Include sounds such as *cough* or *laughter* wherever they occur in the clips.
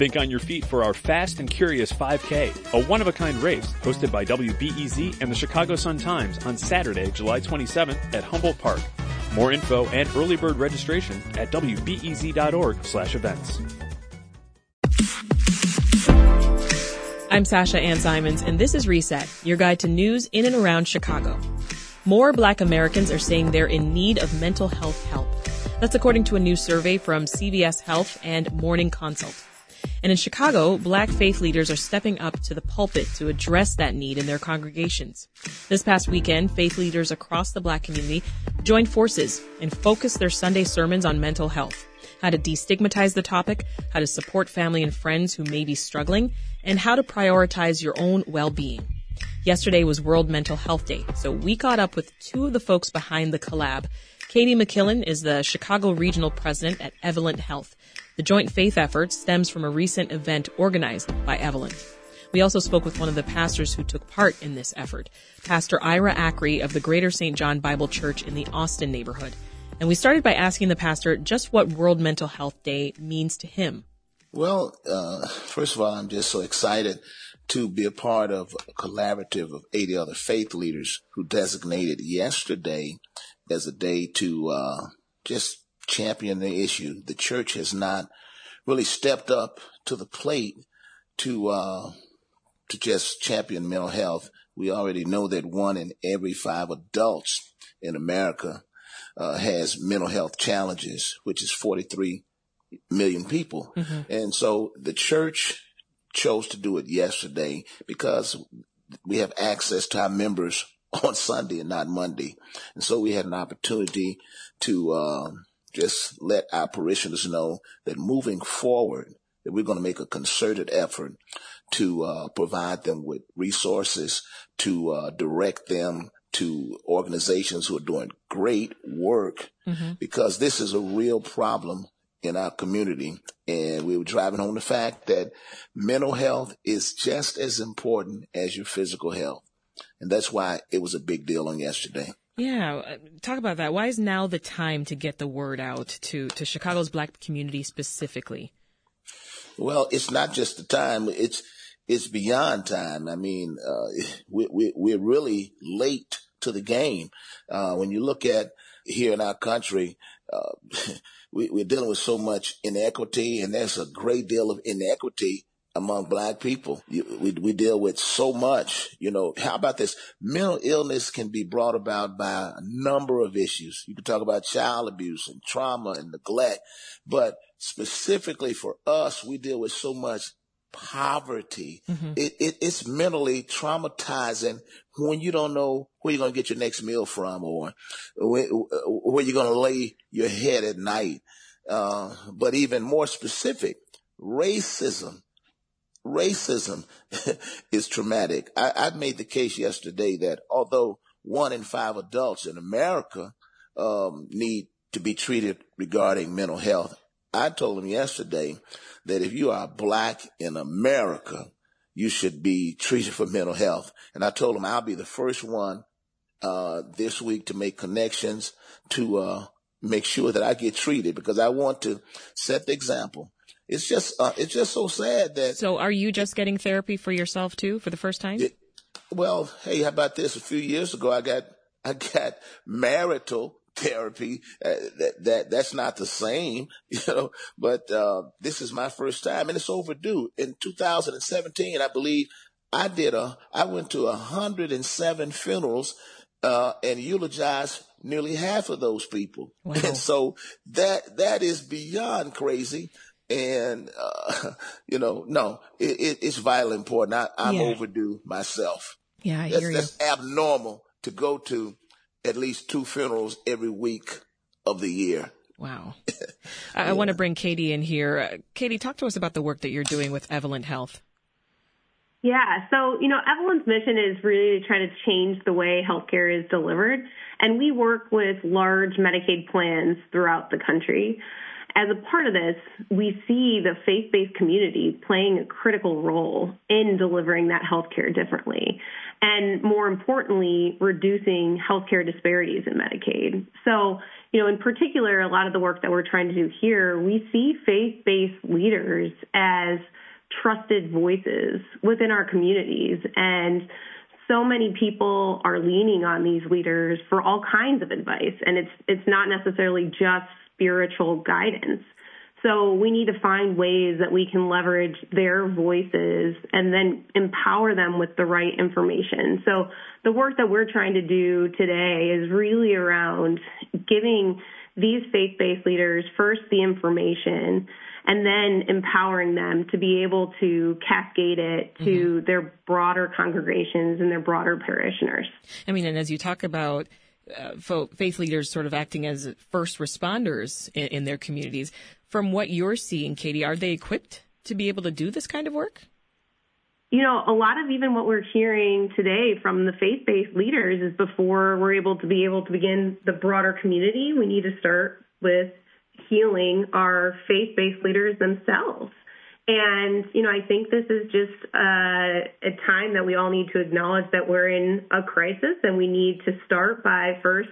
Think on your feet for our Fast and Curious 5K, a one-of-a-kind race hosted by WBEZ and the Chicago Sun-Times on Saturday, July 27th at Humboldt Park. More info and early bird registration at wbez.org slash events. I'm Sasha Ann Simons, and this is Reset, your guide to news in and around Chicago. More black Americans are saying they're in need of mental health help. That's according to a new survey from CVS Health and Morning Consult. And in Chicago, black faith leaders are stepping up to the pulpit to address that need in their congregations. This past weekend, faith leaders across the black community joined forces and focused their Sunday sermons on mental health, how to destigmatize the topic, how to support family and friends who may be struggling, and how to prioritize your own well-being. Yesterday was World Mental Health Day, so we caught up with two of the folks behind the collab. Katie McKillen is the Chicago Regional President at Evolent Health. The joint faith effort stems from a recent event organized by Evolent. We also spoke with one of the pastors who took part in this effort, Pastor Ira Acree of the Greater St. John Bible Church in the Austin neighborhood. And we started by asking the pastor just what World Mental Health Day means to him. Well, uh, first of all, I'm just so excited to be a part of a collaborative of 80 other faith leaders who designated yesterday as a day to uh, just champion the issue. The church has not really stepped up to the plate to uh, to just champion mental health. We already know that one in every five adults in America uh, has mental health challenges, which is 43 million people. Mm-hmm. And so the church chose to do it yesterday because we have access to our members *laughs* on Sunday and not Monday. And so we had an opportunity to uh, just let our parishioners know that moving forward, that we're going to make a concerted effort to uh, provide them with resources, to uh, direct them to organizations who are doing great work, mm-hmm. because this is a real problem in our community. And we were driving home the fact that mental health is just as important as your physical health. And that's why it was a big deal on yesterday. Yeah, uh, talk about that. Why is now the time to get the word out to, to Chicago's black community specifically? Well, it's not just the time. It's, it's beyond time. I mean, uh, *laughs* we, we, we're really late to the game. Uh, when you look at here in our country, uh, *laughs* we, are dealing with so much inequity, and there's a great deal of inequity among black people. We, we deal with so much, you know, how about this? Mental illness can be brought about by a number of issues. You can talk about child abuse and trauma and neglect, but specifically for us, we deal with so much poverty. Mm-hmm. It, it, it's mentally traumatizing when you don't know where you're going to get your next meal from or where, where you're going to lay your head at night. Uh, but even more specific, racism. Racism *laughs* is traumatic. I, I made the case yesterday that although one in five adults in America um, need to be treated regarding mental health, I told them yesterday that if you are black in America, you should be treated for mental health. And I told them I'll be the first one uh, this week to make connections to uh, make sure that I get treated because I want to set the example. It's just uh, it's just so sad that. So, are you just getting therapy for yourself too for the first time? It, well, hey, how about this? A few years ago, I got *laughs* I got marital therapy. Uh, that that that's not the same, *laughs* you know. But uh, this is my first time, and it's overdue. In 2017, I believe I did a. I went to 107 funerals uh, and eulogized nearly half of those people, *laughs* wow. and so that that is beyond crazy. And uh, *laughs* you know, no, it, it, it's vitally important. I, am yeah. overdue myself. Yeah, I that's, hear you. That's abnormal to go to at least two funerals every week of the year. Wow. *laughs* I, yeah. I want to bring Katie in here. Uh, Katie, talk to us about the work that you're doing with Evolent Health. Yeah, so, you know, Evolent's mission is really to try to change the way healthcare is delivered. And we work with large Medicaid plans throughout the country. As a part of this, we see the faith based community playing a critical role in delivering that healthcare differently. and more importantly, reducing healthcare disparities in Medicaid. So, you know, in particular, a lot of the work that we're trying to do here, we see faith-based leaders as trusted voices within our communities and so many people are leaning on these leaders for all kinds of advice and it's it's not necessarily just spiritual guidance so we need to find ways that we can leverage their voices and then empower them with the right information. So the work that we're trying to do today is really around giving these faith-based leaders first the information and then empowering them to be able to cascade it to mm-hmm. their broader congregations and their broader parishioners. I mean, and as you talk about uh, faith leaders sort of acting as first responders in, in their communities. From what you're seeing, Katie, are they equipped to be able to do this kind of work? You know, a lot of even what we're hearing today from the faith based leaders is before we're able to be able to begin the broader community, we need to start with healing our faith based leaders themselves. And, you know, I think this is just uh, a time that we all need to acknowledge that we're in a crisis and we need to start by first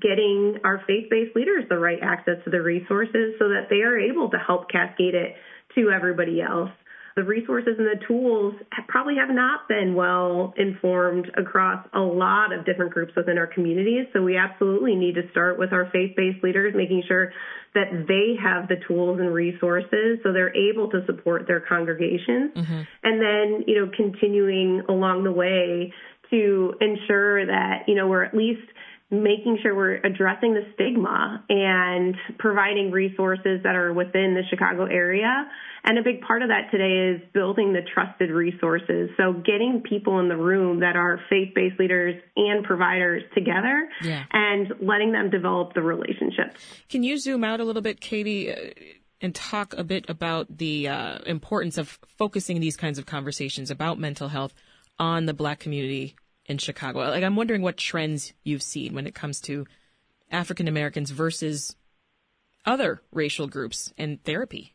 getting our faith-based leaders the right access to the resources so that they are able to help cascade it to everybody else the resources and the tools probably have not been well informed across a lot of different groups within our communities. So we absolutely need to start with our faith-based leaders, making sure that they have the tools and resources so they're able to support their congregations. Mm-hmm. And then, you know, continuing along the way to ensure that, you know, we're at least making sure we're addressing the stigma and providing resources that are within the Chicago area. And a big part of that today is building the trusted resources. So getting people in the room that are faith-based leaders and providers together yeah. and letting them develop the relationship. Can you zoom out a little bit, Katie? Uh, and talk a bit about the uh, importance of focusing these kinds of conversations about mental health on the black community in Chicago? Like, I'm wondering what trends you've seen when it comes to African Americans versus other racial groups and therapy.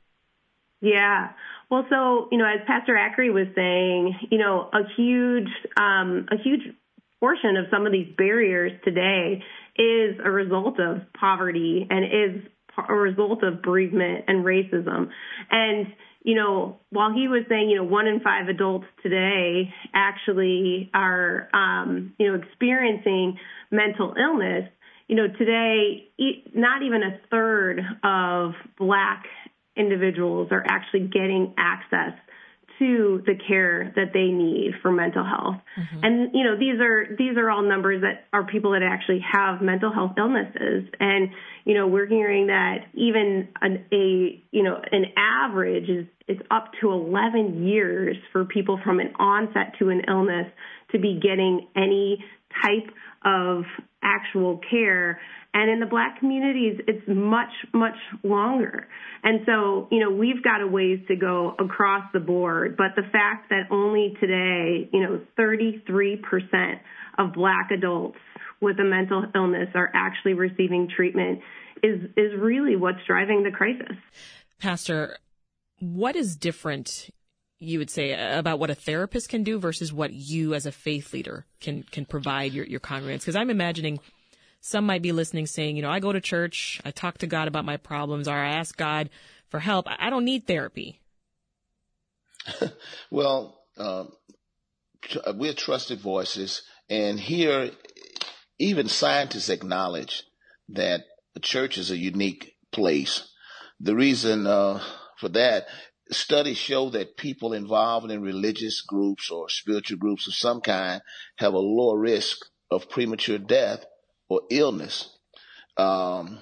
Yeah. Well, so, you know, as Pastor Acree was saying, you know, a huge, um, a huge portion of some of these barriers today is a result of poverty and is a result of bereavement and racism. And, you know, while he was saying, you know, one in five adults today actually are, um, you know, experiencing mental illness, you know, today, not even a third of black individuals are actually getting access to the care that they need for mental health. Mm-hmm. And you know, these are these are all numbers that are people that actually have mental health illnesses. And you know, we're hearing that even an, a you know an average is is up to 11 years for people from an onset to an illness to be getting any type of actual care. And in the black communities, it's much, much longer. And so, you know, we've got a ways to go across the board. But the fact that only today, you know, 33% of black adults with a mental illness are actually receiving treatment is, is really what's driving the crisis. Pastor, what is different you would say about what a therapist can do versus what you as a faith leader can can provide your, your congregants? Because I'm imagining some might be listening saying, you know, I go to church, I talk to God about my problems, or I ask God for help. I don't need therapy. *laughs* well, um, we're trusted voices, and here, even scientists acknowledge that the church is a unique place. The reason uh, for that studies show that people involved in religious groups or spiritual groups of some kind have a lower risk of premature death or illness. Um,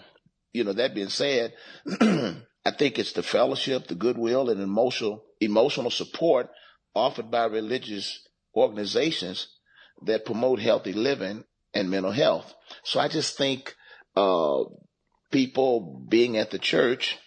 you know, that being said, *clears throat* I think it's the fellowship, the goodwill, and emotional emotional support offered by religious organizations that promote healthy living and mental health. So I just think uh, people being at the church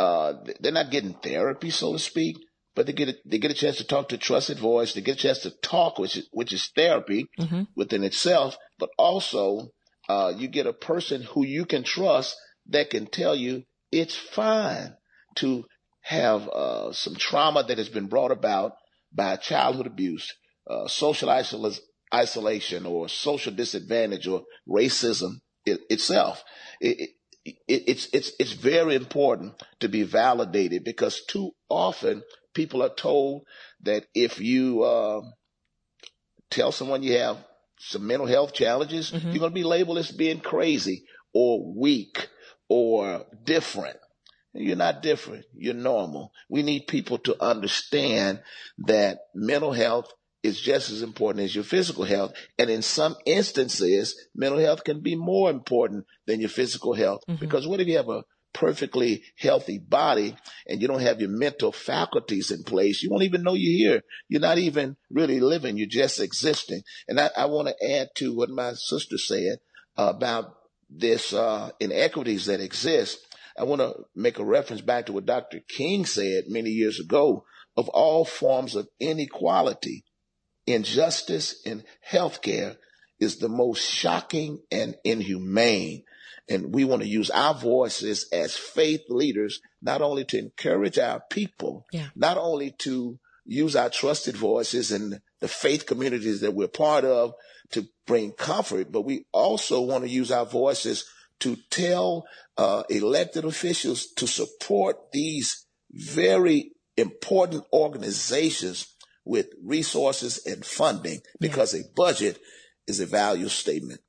uh, they're not getting therapy, so to speak, but they get a, they get a chance to talk to a trusted voice. They get a chance to talk, which is, which is therapy mm-hmm. within itself, but also, uh, you get a person who you can trust that can tell you it's fine to have, uh, some trauma that has been brought about by childhood abuse, uh, social isolation or social disadvantage or racism it, itself. It, it, it's it's it's very important to be validated because too often people are told that if you uh, tell someone you have some mental health challenges, mm-hmm. you're going to be labeled as being crazy or weak or different. You're not different. You're normal. We need people to understand that mental health is just as important as your physical health. And in some instances, mental health can be more important than your physical health. Mm-hmm. Because what if you have a perfectly healthy body and you don't have your mental faculties in place? You won't even know you're here. You're not even really living. You're just existing. And I, I want to add to what my sister said about this uh, inequities that exist. I want to make a reference back to what Dr. King said many years ago of all forms of inequality injustice in healthcare is the most shocking and inhumane. And we want to use our voices as faith leaders, not only to encourage our people, yeah. not only to use our trusted voices in the faith communities that we're part of to bring comfort, but we also want to use our voices to tell uh, elected officials to support these very important organizations with resources and funding because yeah. a budget is a value statement.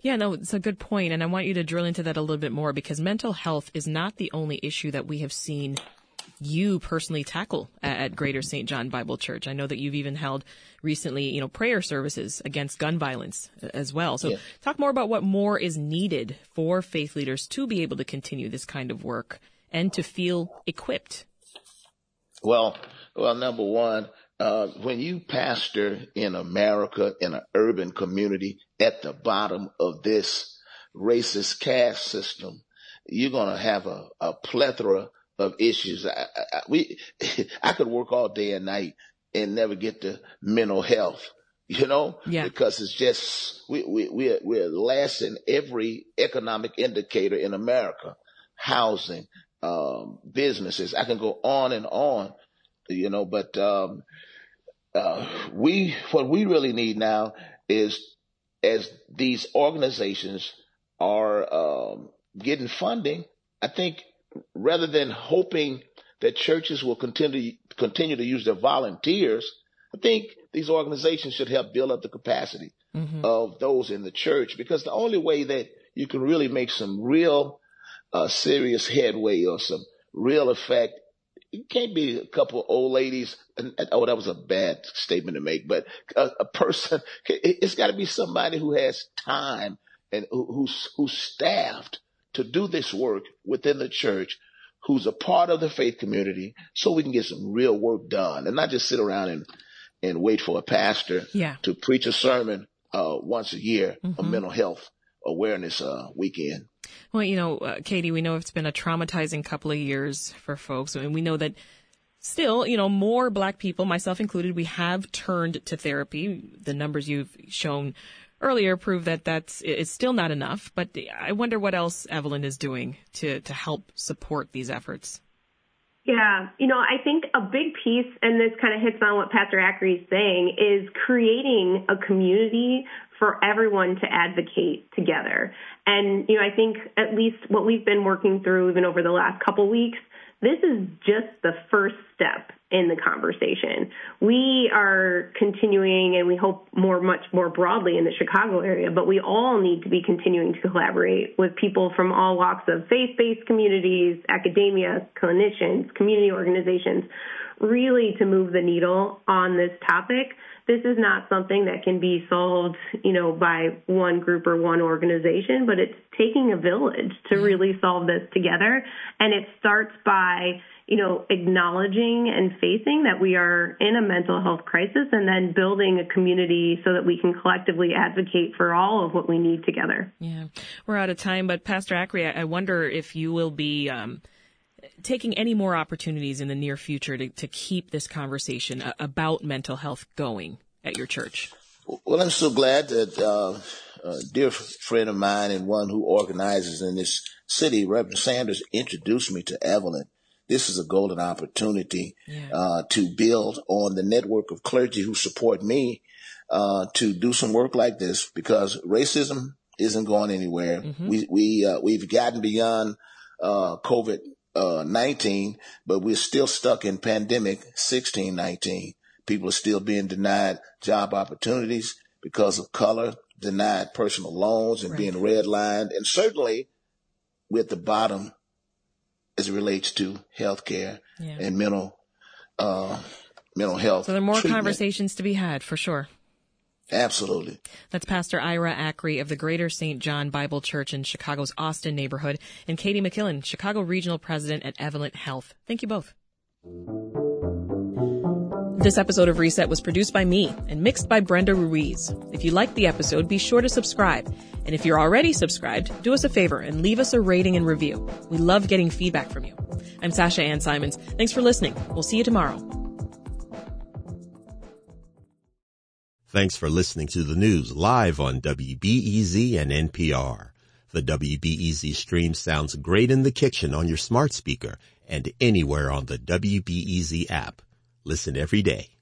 Yeah, no, it's a good point, and I want you to drill into that a little bit more because mental health is not the only issue that we have seen you personally tackle at Greater St. John Bible Church. I know that you've even held recently, you know, prayer services against gun violence uh, as well. So yeah. talk more about what more is needed for faith leaders to be able to continue this kind of work and to feel equipped. Well, well, number one, uh, when you pastor in America in an urban community at the bottom of this racist caste system, you're going to have a, a, plethora of issues. I, I, we, *laughs* I could work all day and night and never get to mental health, you know, yeah. because it's just, we, we, we're, we're last in every economic indicator in America, housing, um, businesses. I can go on and on, you know, but, um, uh, we what we really need now is as these organizations are um, getting funding. I think rather than hoping that churches will continue continue to use their volunteers, I think these organizations should help build up the capacity mm-hmm. of those in the church because the only way that you can really make some real uh, serious headway or some real effect it can't be a couple of old ladies. And, oh, that was a bad statement to make, but a, a person, it's got to be somebody who has time and who's, who's staffed to do this work within the church, who's a part of the faith community so we can get some real work done and not just sit around and, and wait for a pastor yeah. to preach a sermon, uh, once a year, mm-hmm. a mental health awareness, uh, weekend. Well, you know, uh, Katie, we know it's been a traumatizing couple of years for folks, and we know that still, you know, more black people, myself included, we have turned to therapy. The numbers you've shown earlier prove that that's it's still not enough. But I wonder what else Evolent is doing to to help support these efforts. Yeah, you know, I think a big piece, and this kind of hits on what Pastor Acree is saying, is creating a community for everyone to advocate together. And, you know, I think at least what we've been working through even over the last couple weeks, this is just the first step in the conversation. We are continuing and we hope more, much more broadly in the Chicago area, but we all need to be continuing to collaborate with people from all walks of faith-based communities, academia, clinicians, community organizations, really to move the needle on this topic this is not something that can be solved, you know, by one group or one organization, but it's taking a village to really solve this together. And it starts by, you know, acknowledging and facing that we are in a mental health crisis and then building a community so that we can collectively advocate for all of what we need together. Yeah. We're out of time, but Pastor Acree, I wonder if you will be, um, taking any more opportunities in the near future to, to keep this conversation about mental health going at your church? Well, I'm so glad that uh, a dear friend of mine and one who organizes in this city, Reverend Sanders, introduced me to Evolent. This is a golden opportunity yeah. uh, to build on the network of clergy who support me uh, to do some work like this because racism isn't going anywhere. Mm-hmm. We, we, uh, we've gotten beyond, uh, COVID, uh, 19, but we're still stuck in pandemic 16, 19. People are still being denied job opportunities because of color, denied personal loans and right. being redlined. And certainly we're at the bottom as it relates to healthcare yeah. and mental, uh, mental health. So there are more treatment. conversations to be had for sure. Absolutely. That's Pastor Ira Acree of the Greater St. John Bible Church in Chicago's Austin neighborhood and Katie McKillen, Chicago Regional President at Evolent Health. Thank you both. This episode of Reset was produced by me and mixed by Brenda Ruiz. If you liked the episode, be sure to subscribe. And if you're already subscribed, do us a favor and leave us a rating and review. We love getting feedback from you. I'm Sasha Ann Simons. Thanks for listening. We'll see you tomorrow. Thanks for listening to the news live on WBEZ and NPR. The WBEZ stream sounds great in the kitchen on your smart speaker and anywhere on the WBEZ app. Listen every day.